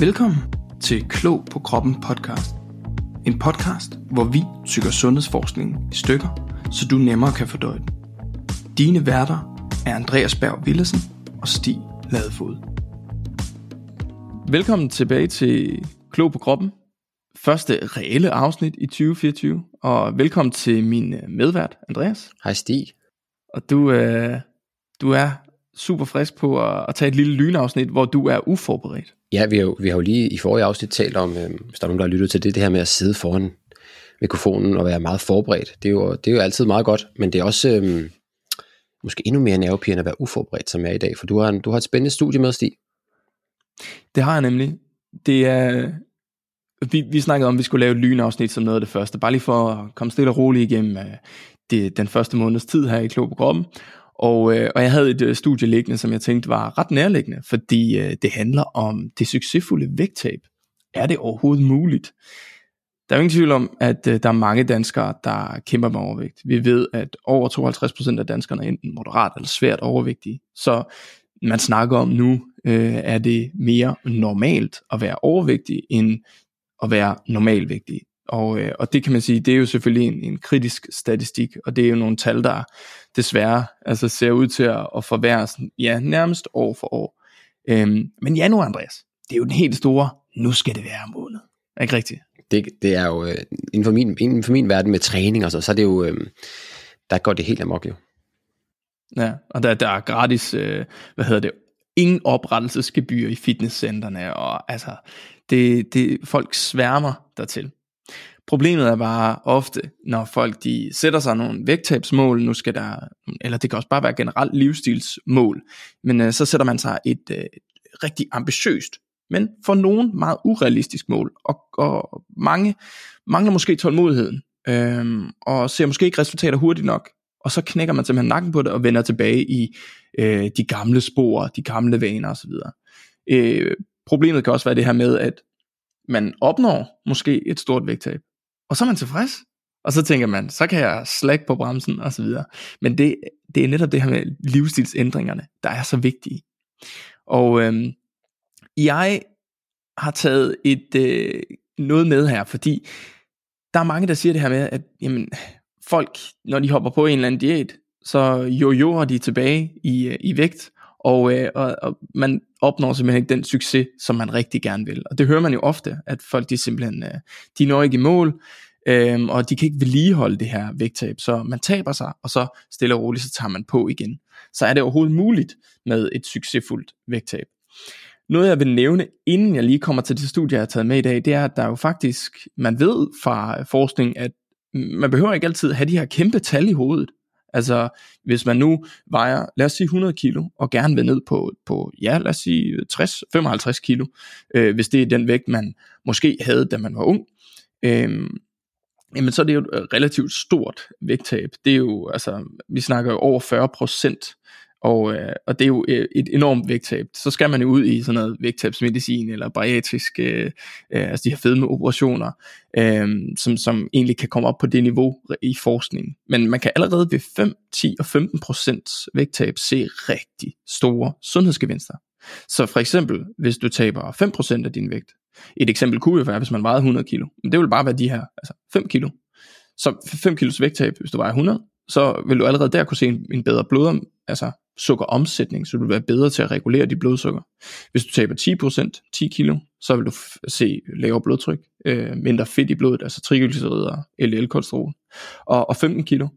Velkommen til Klog på Kroppen podcast. En podcast, hvor vi tykker sundhedsforskningen i stykker, så du nemmere kan fordøje den. Dine værter er Andreas Berg Willesen og Stig Ladefod. Velkommen tilbage til Klog på Kroppen. Første reelle afsnit i 2024. Og velkommen til min medvært, Andreas. Hej Stig. Og du, øh, du er super frisk på at, at tage et lille lynafsnit, hvor du er uforberedt. Ja, vi har, jo, vi har jo lige i forrige afsnit talt om, øh, hvis der er nogen, der har lyttet til det, det her med at sidde foran mikrofonen og være meget forberedt. Det er jo, det er jo altid meget godt, men det er også øh, måske endnu mere nervepirrende at være uforberedt, som jeg er i dag, for du har, en, du har et spændende studie med, Stig. Det har jeg nemlig. Det er, vi, vi snakkede om, at vi skulle lave et lynafsnit som noget af det første, bare lige for at komme stille og roligt igennem uh, det, den første måneds tid her i Klog på Kroppen. Og, øh, og jeg havde et øh, studie liggende, som jeg tænkte var ret nærliggende, fordi øh, det handler om det succesfulde vægttab. Er det overhovedet muligt? Der er jo ingen tvivl om, at øh, der er mange danskere, der kæmper med overvægt. Vi ved, at over 52% af danskerne er enten moderat eller svært overvægtige. Så man snakker om nu, øh, er det mere normalt at være overvægtig, end at være normalvægtig. Og, øh, og det kan man sige, det er jo selvfølgelig en, en kritisk statistik, og det er jo nogle tal, der desværre altså ser ud til at, at forværres ja, nærmest år for år. Øhm, men januar, Andreas, det er jo den helt store, nu skal det være måned. Er ikke rigtigt? Det, det er jo, øh, inden, for min, inden for min verden med træning og så, så er det jo, øh, der går det helt amok jo. Ja, og der, der er gratis, øh, hvad hedder det, ingen oprettelsesgebyr i fitnesscenterne, og altså, det, det, folk sværmer dertil. Problemet er bare ofte, når folk de sætter sig nogle vægttabsmål, nu skal der, eller det kan også bare være generelt livsstilsmål, men øh, så sætter man sig et øh, rigtig ambitiøst, men for nogen meget urealistisk mål, og, og mange mangler måske tålmodigheden, øh, og ser måske ikke resultater hurtigt nok, og så knækker man simpelthen nakken på det og vender tilbage i øh, de gamle spor, de gamle vaner osv. Øh, problemet kan også være det her med, at man opnår måske et stort vægttab, og så er man tilfreds, og så tænker man, så kan jeg slække på bremsen og så videre. Men det, det er netop det her med livsstilsændringerne, der er så vigtige. Og øhm, jeg har taget et øh, noget med her, fordi der er mange, der siger det her med, at jamen, folk, når de hopper på en eller anden diæt, så jojoer de tilbage i, øh, i vægt, og, øh, og, og man opnår simpelthen ikke den succes, som man rigtig gerne vil. Og det hører man jo ofte, at folk de simpelthen, øh, de når ikke i mål, øh, og de kan ikke vedligeholde det her vægttab, så man taber sig, og så stille og roligt, så tager man på igen. Så er det overhovedet muligt med et succesfuldt vægttab. Noget jeg vil nævne, inden jeg lige kommer til det studie, jeg har taget med i dag, det er, at der jo faktisk, man ved fra forskning, at man behøver ikke altid have de her kæmpe tal i hovedet. Altså, hvis man nu vejer, lad os sige 100 kilo, og gerne vil ned på, på ja, lad os sige 60-55 kilo, øh, hvis det er den vægt, man måske havde, da man var ung, øh, jamen så er det jo et relativt stort vægttab. Det er jo, altså, vi snakker jo over 40 procent og, øh, og det er jo øh, et enormt vægttab. Så skal man jo ud i sådan noget vægttabsmedicin eller bariatrisk, øh, øh, altså de her fedmeoperationer, øh, som, som egentlig kan komme op på det niveau i forskningen. Men man kan allerede ved 5, 10 og 15 procent vægttab se rigtig store sundhedsgevinster. Så for eksempel, hvis du taber 5 procent af din vægt, et eksempel kunne jo være, hvis man vejede 100 kilo, men det vil bare være de her, altså 5 kilo. Så 5 kilos vægttab, hvis du vejer 100, så vil du allerede der kunne se en, en bedre blod, altså sukkeromsætning, så du vil være bedre til at regulere dit blodsukker. Hvis du taber 10%, 10 kilo, så vil du se lavere blodtryk, øh, mindre fedt i blodet, altså triglycerider, LDL-kolesterol. Og, og 15 kilo,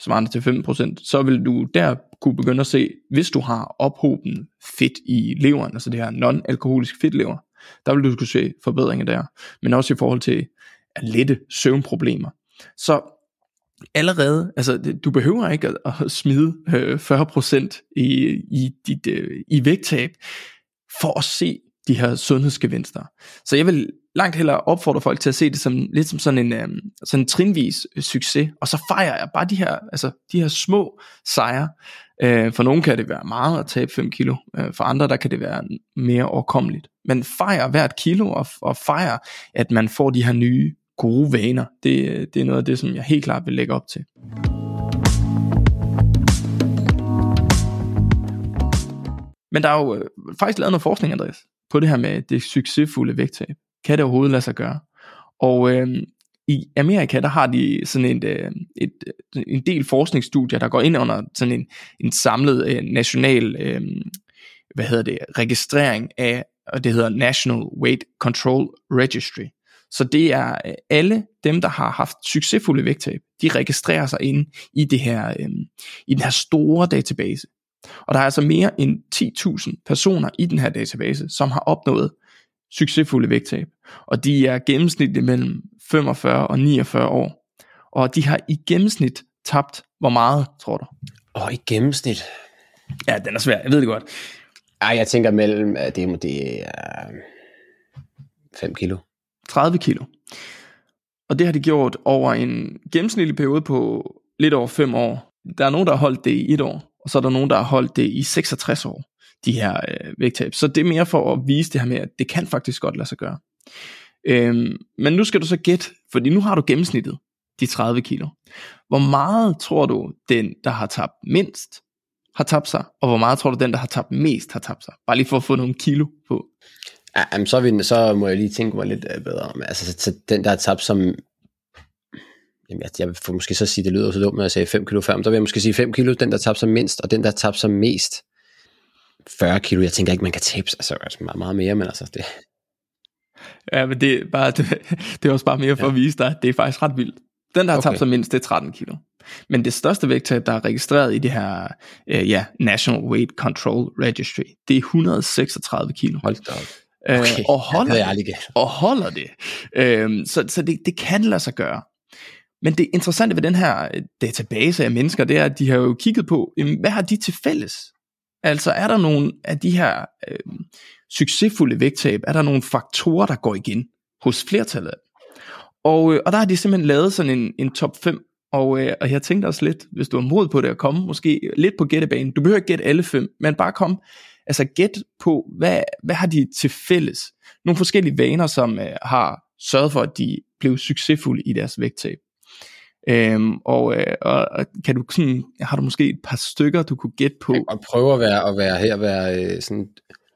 svarende til 15%, så vil du der kunne begynde at se, hvis du har ophoben fedt i leveren, altså det her non-alkoholisk fedtlever, der vil du kunne se forbedringer der, men også i forhold til at lette søvnproblemer. Så allerede, altså du behøver ikke at, at smide øh, 40% i, i, dit, øh, i vægttab, for at se de her sundhedsgevinster. Så jeg vil langt hellere opfordre folk til at se det som lidt som sådan en, øh, sådan en trinvis succes, og så fejrer jeg bare de her, altså, de her små sejre. Øh, for nogle kan det være meget at tabe 5 kilo, øh, for andre der kan det være mere overkommeligt. Men fejrer hvert kilo, og, og fejrer, at man får de her nye gode vaner. Det, det er noget af det, som jeg helt klart vil lægge op til. Men der er jo øh, faktisk lavet noget forskning, Andreas. på det her med det succesfulde vægttab. Kan det overhovedet lade sig gøre? Og øh, i Amerika, der har de sådan et, øh, et, et, en del forskningsstudier, der går ind under sådan en, en samlet øh, national øh, hvad hedder det, registrering af, og det hedder National Weight Control Registry. Så det er øh, alle dem, der har haft succesfulde vægttab, de registrerer sig ind i, det her, øh, i den her store database. Og der er altså mere end 10.000 personer i den her database, som har opnået succesfulde vægttab. Og de er gennemsnitligt mellem 45 og 49 år. Og de har i gennemsnit tabt, hvor meget, tror du? Og i gennemsnit? Ja, den er svær, jeg ved det godt. Ej, jeg tænker mellem, det er, det er 5 kilo. 30 kilo. Og det har de gjort over en gennemsnitlig periode på lidt over 5 år. Der er nogen, der har holdt det i et år, og så er der nogen, der har holdt det i 66 år, de her øh, vægttab. Så det er mere for at vise det her med, at det kan faktisk godt lade sig gøre. Øhm, men nu skal du så gætte, fordi nu har du gennemsnittet, de 30 kilo. Hvor meget tror du, den, der har tabt mindst, har tabt sig, og hvor meget tror du, den, der har tabt mest, har tabt sig? Bare lige for at få nogle kilo på. Ja, jamen, så, vi, så må jeg lige tænke mig lidt øh, bedre om. Altså, så, den, der tabt som... Jamen, jeg, jeg får måske så sige, det lyder så dumt, når jeg sagde 5 kilo før, men så vil jeg måske sige 5 kilo, den, der tabte sig mindst, og den, der tabte sig mest, 40 kilo. Jeg tænker ikke, man kan tabe altså, altså meget, meget mere, men altså, det... Ja, men det er, bare, det, det er også bare mere for ja. at vise dig, at det er faktisk ret vildt. Den, der har okay. tabt sig mindst, det er 13 kilo. Men det største vægttab, der er registreret i det her øh, ja, National Weight Control Registry, det er 136 kilo. Hold da op. Øh, okay. Øh, og holder ja, det, og holder det. Øh, så så det, det kan lade sig gøre. Men det interessante ved den her øh, database af mennesker, det er, at de har jo kigget på, hvad har de til fælles? Altså er der nogle af de her øh, succesfulde vægttab, er der nogle faktorer, der går igen hos flertallet og, øh, og der har de simpelthen lavet sådan en, en top 5 og, øh, og jeg tænkte også lidt, hvis du har mod på det at komme, måske lidt på gættebanen. Du behøver ikke gætte alle fem, men bare kom, altså gæt på, hvad, hvad har de til fælles? Nogle forskellige vaner, som øh, har sørget for, at de blev succesfulde i deres vægttab. Øhm, og, øh, og kan du sådan, har du måske et par stykker, du kunne gætte på? Og prøve at være, at være her, være øh, sådan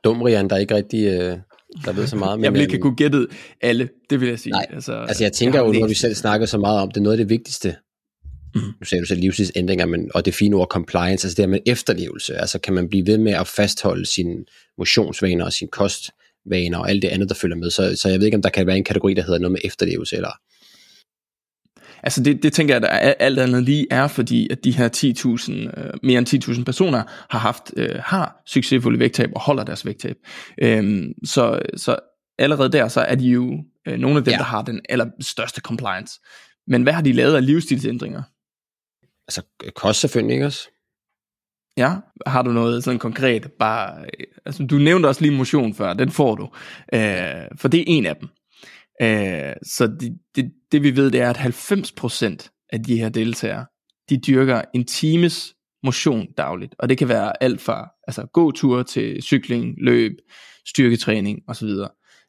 dumrian, der ikke rigtig øh, der ved så meget. Men, jeg vil ikke øhm, kunne gætte alle, det vil jeg sige. Nej, altså, altså jeg tænker jeg jo, når vi selv snakker så meget om det, noget af det vigtigste, Mm. Nu sagde du selv livsstilsændringer, men, og det fine ord compliance, altså det her med efterlevelse. Altså kan man blive ved med at fastholde sine motionsvaner og sin kostvaner og alt det andet, der følger med. Så, så jeg ved ikke, om der kan være en kategori, der hedder noget med efterlevelse, eller Altså det, det tænker jeg, at alt andet lige er, fordi at de her 10.000, øh, mere end 10.000 personer har haft øh, har succesfulde vægttab og holder deres vægttab. Øhm, så, så allerede der, så er de jo øh, nogle af dem, ja. der har den allerstørste compliance. Men hvad har de lavet af livsstilsændringer? Altså kost selvfølgelig ikke også? Ja, har du noget sådan konkret? Bare, øh, altså, du nævnte også lige motion før, den får du. Øh, for det er en af dem. Øh, så det, det, det vi ved, det er, at 90% af de her deltagere, de dyrker en times motion dagligt. Og det kan være alt fra altså, gåture til cykling, løb, styrketræning osv.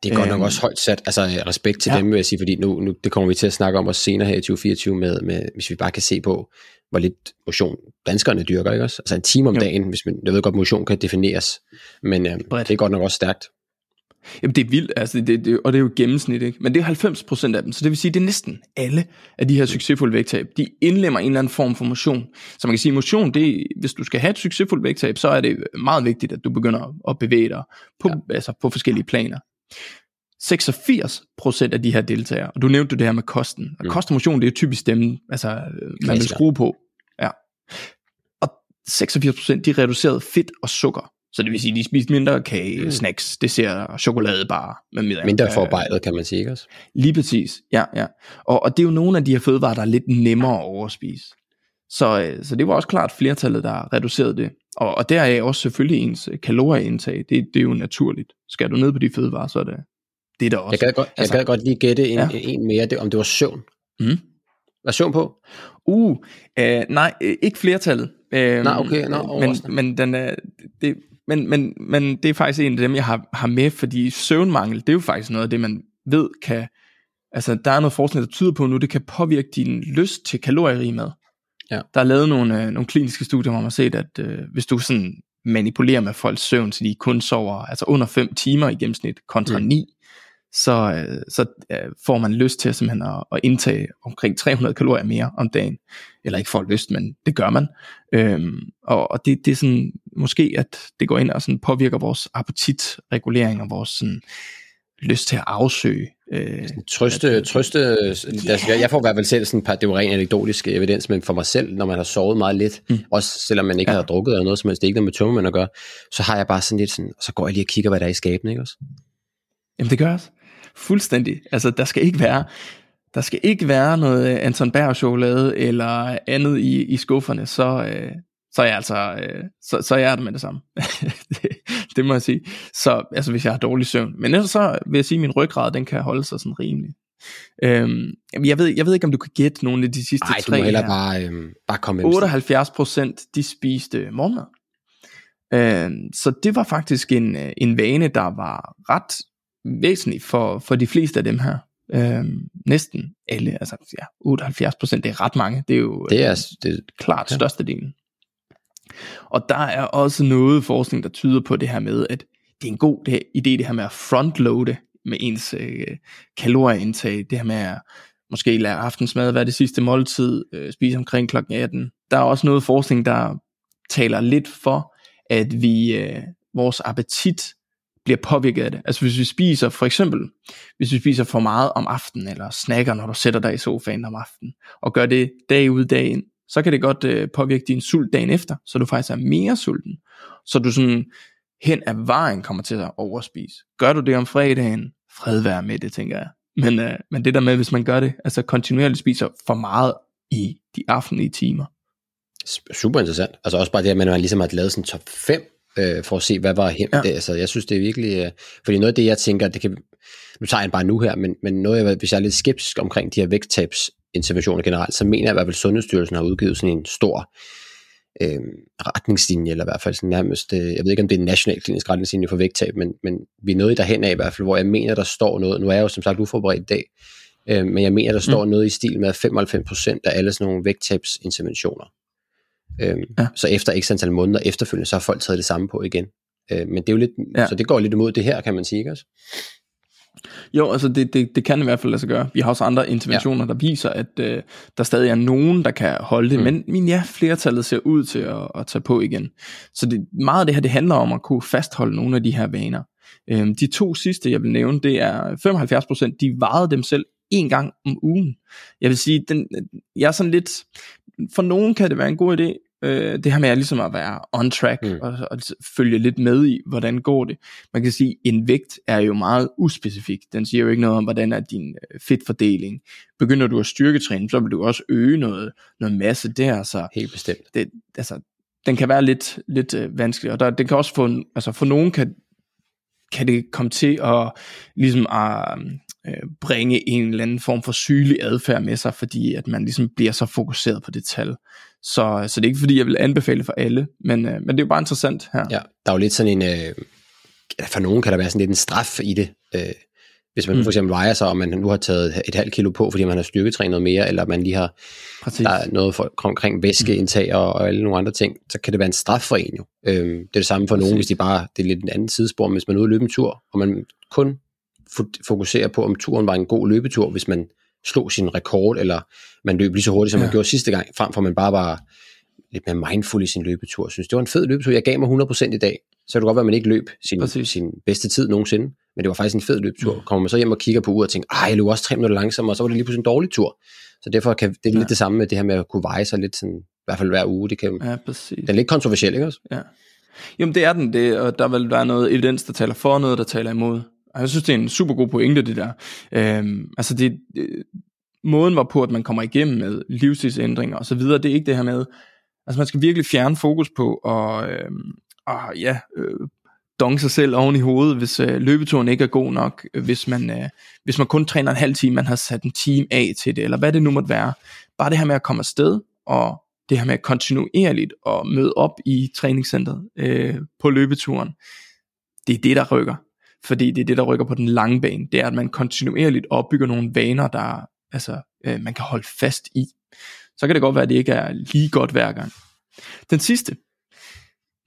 Det er godt nok øhm, også højt sat, altså respekt til ja. dem vil jeg sige, fordi nu, nu, det kommer vi til at snakke om os senere her i 2024, med, med, hvis vi bare kan se på, hvor lidt motion danskerne dyrker, ikke også? Altså en time om jo. dagen, hvis man, jeg ved godt, motion kan defineres, men øh, det er godt nok også stærkt. Jamen det er vildt, altså det, det, og det er jo gennemsnit, ikke? men det er 90% af dem, så det vil sige, det er næsten alle af de her succesfulde vægttab, de indlemmer en eller anden form for motion. Så man kan sige, motion, det, hvis du skal have et succesfuldt vægttab, så er det meget vigtigt, at du begynder at bevæge dig på, ja. altså på forskellige planer. 86% af de her deltagere, og du nævnte det her med kosten, og mm. kost og motion, det er typisk dem, altså man vil skrue på. Ja. Og 86% de reducerede fedt og sukker. Så det vil sige, de spiste mindre kage, mm. snacks, dessert, chokoladebar med mere. Mindre forarbejdet, kan man sige, ikke også? Lige præcis, ja, ja. Og, og det er jo nogle af de her fødevarer, der er lidt nemmere at overspise. Så, øh, så det var også klart flertallet, der reducerede det. Og, og der er også selvfølgelig ens kalorieindtag. Det, det er jo naturligt. Skal du ned på de fødevarer, så er det det er der også. Jeg kan godt, altså, jeg kan godt lige gætte en, ja. en mere, det, om det var søvn. Mm. Var søvn på? Uh, øh, nej, øh, ikke flertallet. Øh, nej, okay, no, men, men, den er, det, men, men, men det er faktisk en af dem, jeg har, har med, fordi søvnmangel, det er jo faktisk noget af det, man ved kan, altså der er noget forskning, der tyder på nu, det kan påvirke din lyst til kalorierig mad. Ja. Der er lavet nogle, øh, nogle kliniske studier, hvor man har set, at øh, hvis du sådan manipulere med folks søvn, så de kun sover altså under 5 timer i gennemsnit kontra mm. 9, så, øh, så øh, får man lyst til simpelthen at, at indtage omkring 300 kalorier mere om dagen. Eller ikke får lyst, men det gør man. Øhm, og og det, det er sådan, måske at det går ind og sådan påvirker vores appetitregulering og vores sådan, lyst til at afsøge. Øh, trøste, at, trøste ja. altså, jeg får i hvert fald selv sådan et par, det var rent anekdotisk evidens, men for mig selv, når man har sovet meget lidt, mm. også selvom man ikke ja. har drukket eller noget som helst, det er ikke noget med tømmermænd at gøre, så har jeg bare sådan lidt sådan, så går jeg lige og kigger, hvad der er i skabene, ikke også? Jamen det gør også. Fuldstændig. Altså der skal ikke være, der skal ikke være noget Anton Berg chokolade eller andet i, i skufferne, så, øh, så er jeg altså, øh, så, så er jeg det med det samme. det, det må jeg sige. Så altså hvis jeg har dårlig søvn. Men ellers så vil jeg sige, at min ryggrad, den kan holde sig sådan rimelig. Øhm, jeg, ved, jeg ved ikke, om du kan gætte nogle af de sidste Ej, tre du må bare, øhm, bare komme 78 procent, de spiste morgenmad. Øhm, så det var faktisk en, øh, en vane, der var ret væsentlig for, for de fleste af dem her. Øhm, næsten alle, altså ja, 78 procent, det er ret mange. Det er jo det er, det er klart ja. størstedelen. Og der er også noget forskning, der tyder på det her med, at det er en god det, idé, det her med at frontloade med ens øh, kalorieindtag, det her med at måske lade aftensmad være det sidste måltid, øh, spise omkring kl. 18. Der er også noget forskning, der taler lidt for, at vi øh, vores appetit bliver påvirket af det. Altså hvis vi spiser, for eksempel, hvis vi spiser for meget om aftenen, eller snakker, når du sætter dig i sofaen om aftenen, og gør det dag ud dag ind, så kan det godt øh, påvirke din sult dagen efter, så du faktisk er mere sulten. Så du sådan hen ad vejen kommer til at overspise. Gør du det om fredagen, fred være med det, tænker jeg. Men, øh, men det der med, hvis man gør det, altså kontinuerligt spiser for meget i de aftenlige timer. Super interessant. Altså også bare det, at man ligesom har lavet sådan en top 5 øh, for at se, hvad var hen. Ja. Det, altså, jeg synes, det er virkelig... Øh, fordi noget af det, jeg tænker, det kan... Nu tager jeg bare nu her, men, men noget, jeg, hvis jeg er lidt skeptisk omkring de her vægttabs interventioner generelt, så mener jeg i hvert fald, at Sundhedsstyrelsen har udgivet sådan en stor øh, retningslinje, eller i hvert fald sådan nærmest, øh, jeg ved ikke om det er en national klinisk retningslinje for vægttab, men, men vi er noget derhen af i hvert fald, hvor jeg mener, der står noget, nu er jeg jo som sagt uforberedt i dag, øh, men jeg mener, der står mm. noget i stil med, at 95% af alle sådan nogle vægttabsinterventioner, øh, ja. så efter x antal måneder efterfølgende, så har folk taget det samme på igen. Øh, men det er jo lidt, ja. så det går lidt imod det her, kan man sige, ikke også? Jo, altså det, det, det kan i hvert fald lade sig gøre. Vi har også andre interventioner, ja. der viser, at øh, der stadig er nogen, der kan holde det, mm. men, men ja, flertallet ser ud til at, at tage på igen. Så det, meget af det her, det handler om at kunne fastholde nogle af de her vaner. Øhm, de to sidste, jeg vil nævne, det er 75%, de vejede dem selv en gang om ugen. Jeg vil sige, den, jeg er sådan lidt, for nogen kan det være en god idé, øh, det her med at, ligesom at være on track mm. og, og følge lidt med i, hvordan går det. Man kan sige, en vægt er jo meget uspecifik. Den siger jo ikke noget om, hvordan er din øh, fedtfordeling. Begynder du at styrketræne, så vil du også øge noget, noget masse der. Så Helt bestemt. Det, altså, den kan være lidt, lidt øh, vanskelig, og der, den kan også få, altså for nogen kan, kan det komme til at ligesom at, øh, bringe en eller anden form for sygelig adfærd med sig, fordi at man ligesom bliver så fokuseret på det tal. Så, så det er ikke fordi, jeg vil anbefale for alle, men, øh, men det er jo bare interessant her. Ja, der er jo lidt sådan en, øh, for nogen kan der være sådan lidt en straf i det. Øh, hvis man mm. for eksempel vejer sig, og man nu har taget et halvt kilo på, fordi man har styrketrænet mere, eller man lige har Præcis. der er noget for, omkring væskeindtag mm. og, og alle nogle andre ting, så kan det være en straf for en jo. Øh, det er det samme for Præcis. nogen, hvis de bare, det er lidt en anden sidespor, hvis man er ude og løbe en tur, og man kun fokuserer på, om turen var en god løbetur, hvis man slog sin rekord, eller man løb lige så hurtigt, som ja. man gjorde sidste gang, frem for man bare var lidt mere mindful i sin løbetur. Jeg synes, det var en fed løbetur. Jeg gav mig 100% i dag. Så det kan godt være, at man ikke løb sin, sin bedste tid nogensinde, men det var faktisk en fed løbetur. Mm. Kommer man så hjem og kigger på uret og tænker, ej, jeg løb også tre minutter langsommere, og så var det lige pludselig en dårlig tur. Så derfor kan det er ja. lidt det samme med det her med at kunne veje sig lidt sådan, i hvert fald hver uge. Det kan, ja, præcis. Den er lidt kontroversiel, ikke også? Ja. Jamen det er den, det, og der vil være noget evidens, der taler for, noget, der taler imod. Og jeg synes, det er en super god pointe, det der. Øhm, altså det, måden var på, at man kommer igennem med livsstilsændringer osv., det er ikke det her med, altså man skal virkelig fjerne fokus på at, øh, og, ja, øh, donge sig selv oven i hovedet, hvis øh, løbeturen ikke er god nok, hvis man, øh, hvis man kun træner en halv time, man har sat en time af til det, eller hvad det nu måtte være. Bare det her med at komme afsted, og det her med kontinuerligt at møde op i træningscenteret øh, på løbeturen, det er det, der rykker. Fordi det er det, der rykker på den lange bane. Det er, at man kontinuerligt opbygger nogle vaner, der altså, øh, man kan holde fast i. Så kan det godt være, at det ikke er lige godt hver gang. Den sidste,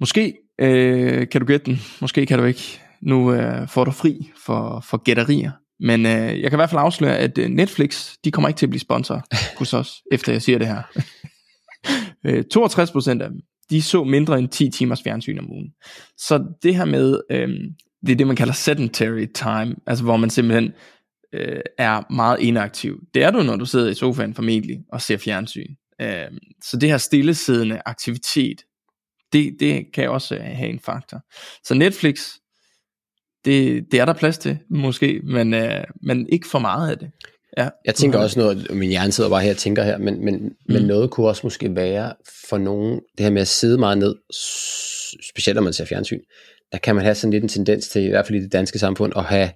Måske øh, kan du gætte den, måske kan du ikke. Nu øh, får du fri for, for gætterier. Men øh, jeg kan i hvert fald afsløre, at øh, Netflix, de kommer ikke til at blive sponsor hos os, efter jeg siger det her. øh, 62% af dem, de så mindre end 10 timers fjernsyn om ugen. Så det her med, øh, det er det man kalder sedentary time, altså hvor man simpelthen øh, er meget inaktiv. Det er du, når du sidder i sofaen formentlig og ser fjernsyn. Øh, så det her stillesiddende aktivitet, det, det kan også øh, have en faktor. Så Netflix, det, det er der plads til, måske, men, øh, men ikke for meget af det. Ja, jeg tænker også noget, min hjerne sidder bare her og tænker her, men, men, mm. men noget kunne også måske være for nogen, det her med at sidde meget ned, specielt når man ser fjernsyn, der kan man have sådan lidt en tendens til, i hvert fald i det danske samfund, at have,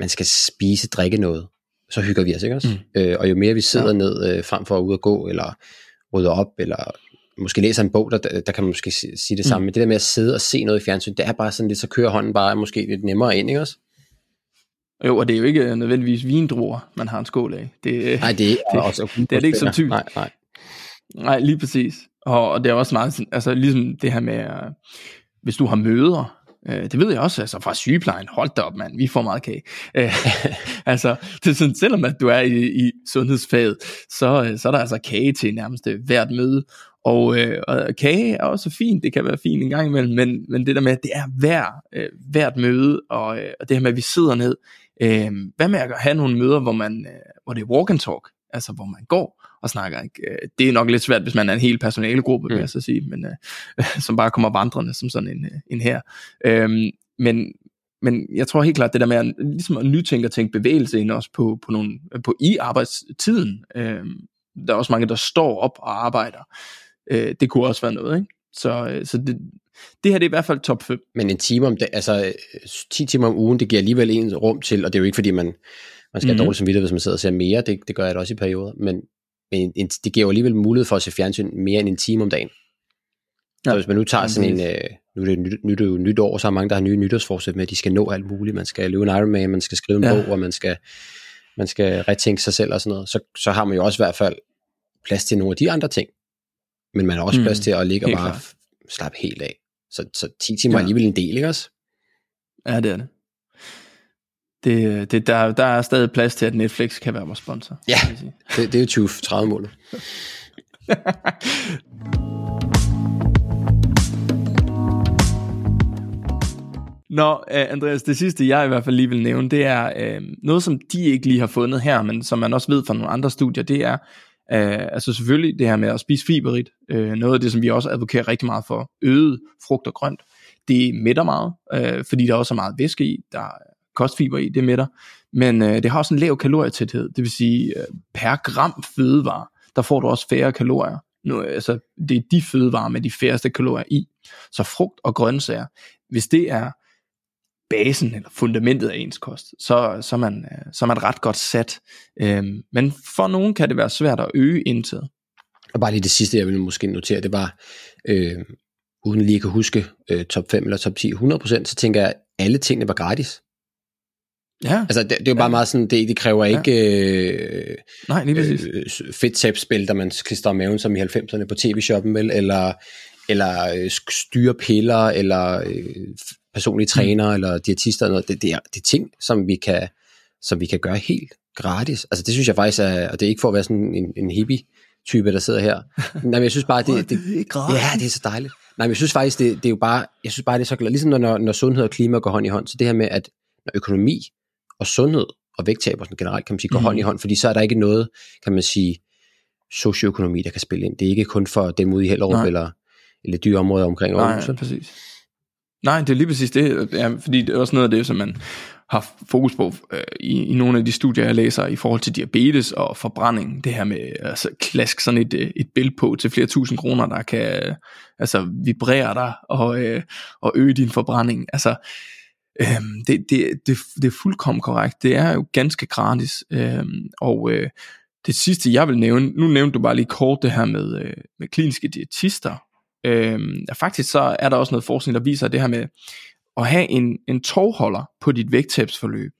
man skal spise, drikke noget. Så hygger vi os, ikke også? Mm. Øh, og jo mere vi sidder ja. ned, øh, frem for at ud og gå, eller rydde op, eller måske læser en bog, der, der kan man måske sige det samme. Mm. Men det der med at sidde og se noget i fjernsyn, det er bare sådan lidt, så kører hånden bare måske lidt nemmere ind, ikke også? Jo, og det er jo ikke nødvendigvis vindruer, man har en skål af. Det, nej, det er, det, også det, det er det ikke så typisk. Nej, nej. Nej, lige præcis. Og, og det er også meget, altså ligesom det her med, uh, hvis du har møder, øh, det ved jeg også, altså fra sygeplejen, hold da op mand, vi får meget kage. Uh, altså, det er sådan, selvom at du er i, i sundhedsfaget, så, øh, så er der altså kage til nærmest hvert møde, og, øh, og kage er også fint, det kan være fint en gang imellem, men, men det der med, at det er hver, øh, hvert møde, og, øh, og det her med, at vi sidder ned, øh, hvad med at have nogle møder, hvor, man, øh, hvor det er walk and talk, altså hvor man går og snakker. Ikke? Øh, det er nok lidt svært, hvis man er en hel personalegruppe, mm. vil jeg så sige, men, øh, som bare kommer vandrende som sådan en, øh, en her. Øh, men, men jeg tror helt klart, det der med at, ligesom at nytænke og tænke bevægelse ind også på, på, nogle, på i arbejdstiden. Øh, der er også mange, der står op og arbejder. Øh, det kunne også være noget, ikke? Så, så det, det her det er i hvert fald top 5. Men en time om altså 10 timer om ugen, det giver alligevel en rum til, og det er jo ikke fordi, man, man skal mm. have dårligt som videre, hvis man sidder og ser mere, det, det gør jeg da også i perioder, men, men en, det giver jo alligevel mulighed for at se fjernsyn mere end en time om dagen. Ja. Så hvis man nu tager sådan en, øh, nu er det nyt, nyt, nyt år, så er mange, der har nye nytårsforsæt med, at de skal nå alt muligt. Man skal løbe en Ironman, man skal skrive en ja. bog, og man skal, man skal retænke sig selv og sådan noget. Så, så har man jo også i hvert fald plads til nogle af de andre ting men man har også mm, plads til at ligge og bare klar. slappe helt af. Så, så 10 timer ja. er alligevel en del, ikke også? Ja, det er det. Det, det der, der er stadig plads til, at Netflix kan være vores sponsor. Ja, det, det er jo 2030 målet. Nå, uh, Andreas, det sidste jeg i hvert fald lige vil nævne, det er uh, noget, som de ikke lige har fundet her, men som man også ved fra nogle andre studier, det er, Uh, altså selvfølgelig det her med at spise fiberigt, uh, noget af det, som vi også advokerer rigtig meget for, øget frugt og grønt, det mætter meget, uh, fordi der også er meget væske i, der er kostfiber i, det mætter, men øh, det har også en lav kalorietæthed, det vil sige øh, per gram fødevare, der får du også færre kalorier. Nu, øh, altså, det er de fødevarer med de færreste kalorier i. Så frugt og grøntsager, hvis det er basen eller fundamentet af ens kost, så, så, er, man, øh, så er man ret godt sat. Øhm, men for nogen kan det være svært at øge indtaget. Og bare lige det sidste, jeg ville måske notere, det var, øh, uden lige at kunne huske øh, top 5 eller top 10 100%, så tænker jeg, at alle tingene var gratis. Ja. Altså, det, det er jo bare ja. meget sådan, det, det kræver ja. ikke øh, Nej, lige præcis. øh, fedttabsspil, der man klister maven som i 90'erne på tv-shoppen, vel, eller, eller øh, styrepiller, eller øh, personlige træner mm. eller diætister, noget, det, det, er, det er ting, som vi, kan, som vi kan gøre helt gratis. Altså det synes jeg faktisk er, og det er ikke for at være sådan en, en hippie type, der sidder her. Nej, men jeg synes bare, det, det, det, ja, det er så dejligt. Nej, men jeg synes faktisk, det, det er jo bare, jeg synes bare, det er så glad. Ligesom når, når sundhed og klima går hånd i hånd, så det her med, at når økonomi og sundhed og vægttab og sådan generelt, kan man sige, går mm. hånd i hånd, fordi så er der ikke noget, kan man sige, socioøkonomi, der kan spille ind. Det er ikke kun for dem ude i Hellerup eller, eller dyre områder omkring Aarhus. Nej, præcis. Nej, det er lige præcis det, ja, fordi det er også noget af det, som man har fokus på øh, i, i nogle af de studier, jeg læser i forhold til diabetes og forbrænding. Det her med altså, klask sådan et, øh, et bill på til flere tusind kroner, der kan altså, vibrere dig og, øh, og øge din forbrænding. Altså, øh, det, det, det, det er fuldkommen korrekt. Det er jo ganske gratis. Øhm, og øh, det sidste, jeg vil nævne, nu nævnte du bare lige kort det her med, øh, med kliniske diætister, Øh, faktisk så er der også noget forskning, der viser det her med at have en, en tovholder på dit vægttabsforløb.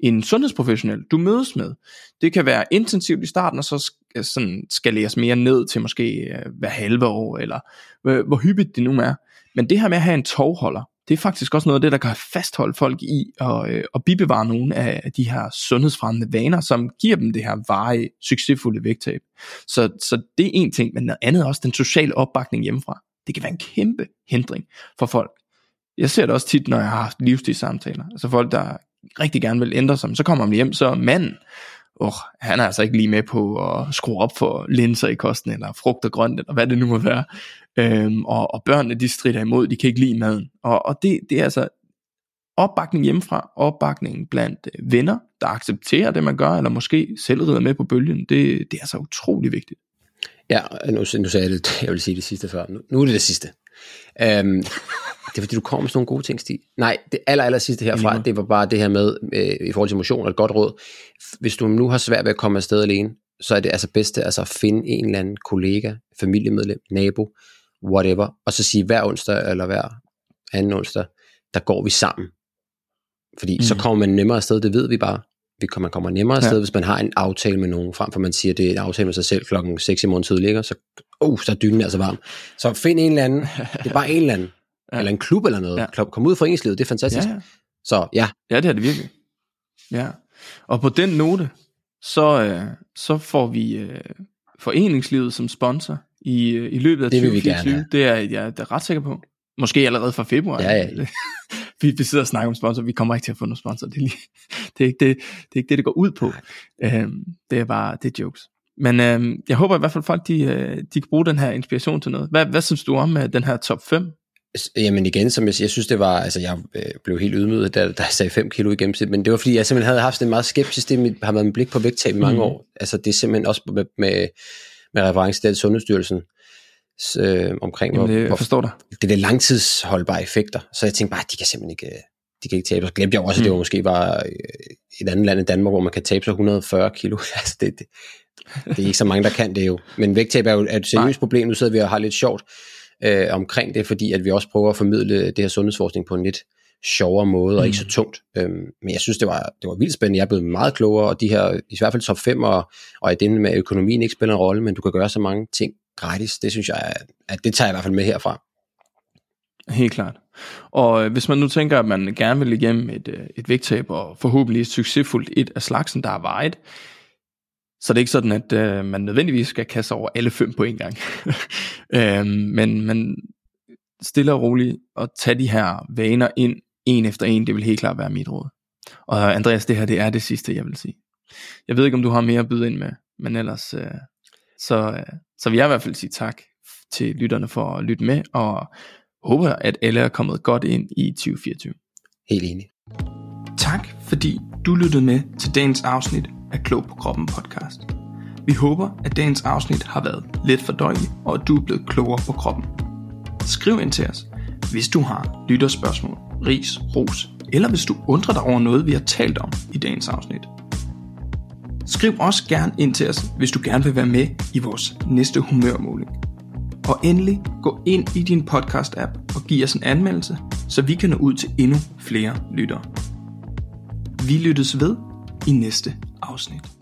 En sundhedsprofessionel, du mødes med. Det kan være intensivt i starten, og så sådan skaleres mere ned til måske øh, hver halve år, eller øh, hvor hyppigt det nu er. Men det her med at have en tovholder, det er faktisk også noget af det, der kan fastholde folk i at, øh, at bibevare nogle af de her sundhedsfremmende vaner, som giver dem det her varige, succesfulde vægttab. Så, så det er en ting, men noget andet også den sociale opbakning hjemmefra. Det kan være en kæmpe hindring for folk. Jeg ser det også tit, når jeg har haft livsstilssamtaler. Altså folk, der rigtig gerne vil ændre sig, så kommer man hjem, så manden, oh, han er altså ikke lige med på at skrue op for linser i kosten, eller frugt og grønt, eller hvad det nu må være. Øhm, og, og børnene, de strider imod, de kan ikke lide maden. Og, og det, det er altså opbakning hjemmefra, opbakning blandt øh, venner, der accepterer det, man gør, eller måske selv rider med på bølgen, det, det er altså utrolig vigtigt. Ja, nu, nu sagde jeg det, jeg vil sige det sidste før. Nu, nu er det det sidste. Øhm, det er fordi, du kommer med sådan nogle gode ting, Stig. Nej, det aller, aller sidste herfra, det var bare det her med, øh, i forhold til motion og et godt råd. Hvis du nu har svært ved at komme afsted alene, så er det altså bedste altså at finde en eller anden kollega, familiemedlem, nabo, whatever, og så sige hver onsdag eller hver anden onsdag, der går vi sammen. Fordi mm. så kommer man nemmere afsted, det ved vi bare. Vi kommer, man kommer nemmere afsted, ja. hvis man har en aftale med nogen, frem for man siger, at det er en aftale med sig selv klokken 6 i morgen tidligere, så, uh, så er dynen altså varm. Så find en eller anden, det er bare en eller anden, ja. eller en klub eller noget. Ja. Kom ud fra foreningslivet, det er fantastisk. Ja, ja. Så ja. Ja, det er det virkelig. Ja. Og på den note, så, øh, så får vi øh, foreningslivet som sponsor i, øh, i løbet af det 2024. Det er jeg er ret sikker på. Måske allerede fra februar. Ja, ja. vi, vi sidder og snakker om sponsor. Vi kommer ikke til at få nogen sponsor. Det er, lige, det er, ikke, det, det er ikke det, det går ud på. Øhm, det er bare det er jokes. Men øhm, jeg håber i hvert fald, folk de, øh, de kan bruge den her inspiration til noget. Hvad, hvad synes du om den her top 5? Jamen igen, som jeg, jeg synes det var, altså jeg øh, blev helt ydmyget, da, da jeg sagde 5 kilo i gennemsnit, men det var fordi, jeg simpelthen havde haft en meget skeptisk, det har været en blik på vægttab i mange mm. år. Altså det er simpelthen også med, med, med reference til Sundhedsstyrelsen, øh, omkring, Jamen, det, hvor, forstår dig. det er langtidsholdbare effekter. Så jeg tænkte bare, de kan simpelthen ikke, de kan ikke tabe. Så glemte jeg også, at det mm. var måske var øh, et andet land end Danmark, hvor man kan tabe sig 140 kilo. altså det, det, det er ikke så mange, der kan det jo. Men vægttab er jo er et seriøst problem. Nu sidder vi og har lidt sjovt øh, omkring det, fordi at vi også prøver at formidle det her sundhedsforskning på en lidt sjovere måde, og mm. ikke så tungt. Øhm, men jeg synes, det var, det var vildt spændende. Jeg er blevet meget klogere, og de her, i hvert fald top 5, og, og i det med økonomien ikke spiller en rolle, men du kan gøre så mange ting gratis. Det synes jeg, at det tager jeg i hvert fald med herfra. Helt klart. Og øh, hvis man nu tænker, at man gerne vil igennem et, øh, et vægttab, og forhåbentlig et succesfuldt et af slagsen, der er vejet, så det er ikke sådan, at øh, man nødvendigvis skal kaste over alle fem på en gang. øh, men, men stille og roligt at tage de her vaner ind, en efter en, det vil helt klart være mit råd. Og Andreas, det her det er det sidste, jeg vil sige. Jeg ved ikke, om du har mere at byde ind med, men ellers, øh, så, øh, så vil jeg i hvert fald sige tak til lytterne for at lytte med, og håber, at alle er kommet godt ind i 2024. Helt enig. Tak, fordi du lyttede med til dagens afsnit af Klog på Kroppen podcast. Vi håber, at dagens afsnit har været let fordøjelig, og at du er blevet klogere på kroppen. Skriv ind til os, hvis du har lytterspørgsmål, ris, ros, eller hvis du undrer dig over noget, vi har talt om i dagens afsnit. Skriv også gerne ind til os, hvis du gerne vil være med i vores næste humørmåling. Og endelig gå ind i din podcast-app og giv os en anmeldelse, så vi kan nå ud til endnu flere lyttere. Vi lyttes ved i næste afsnit.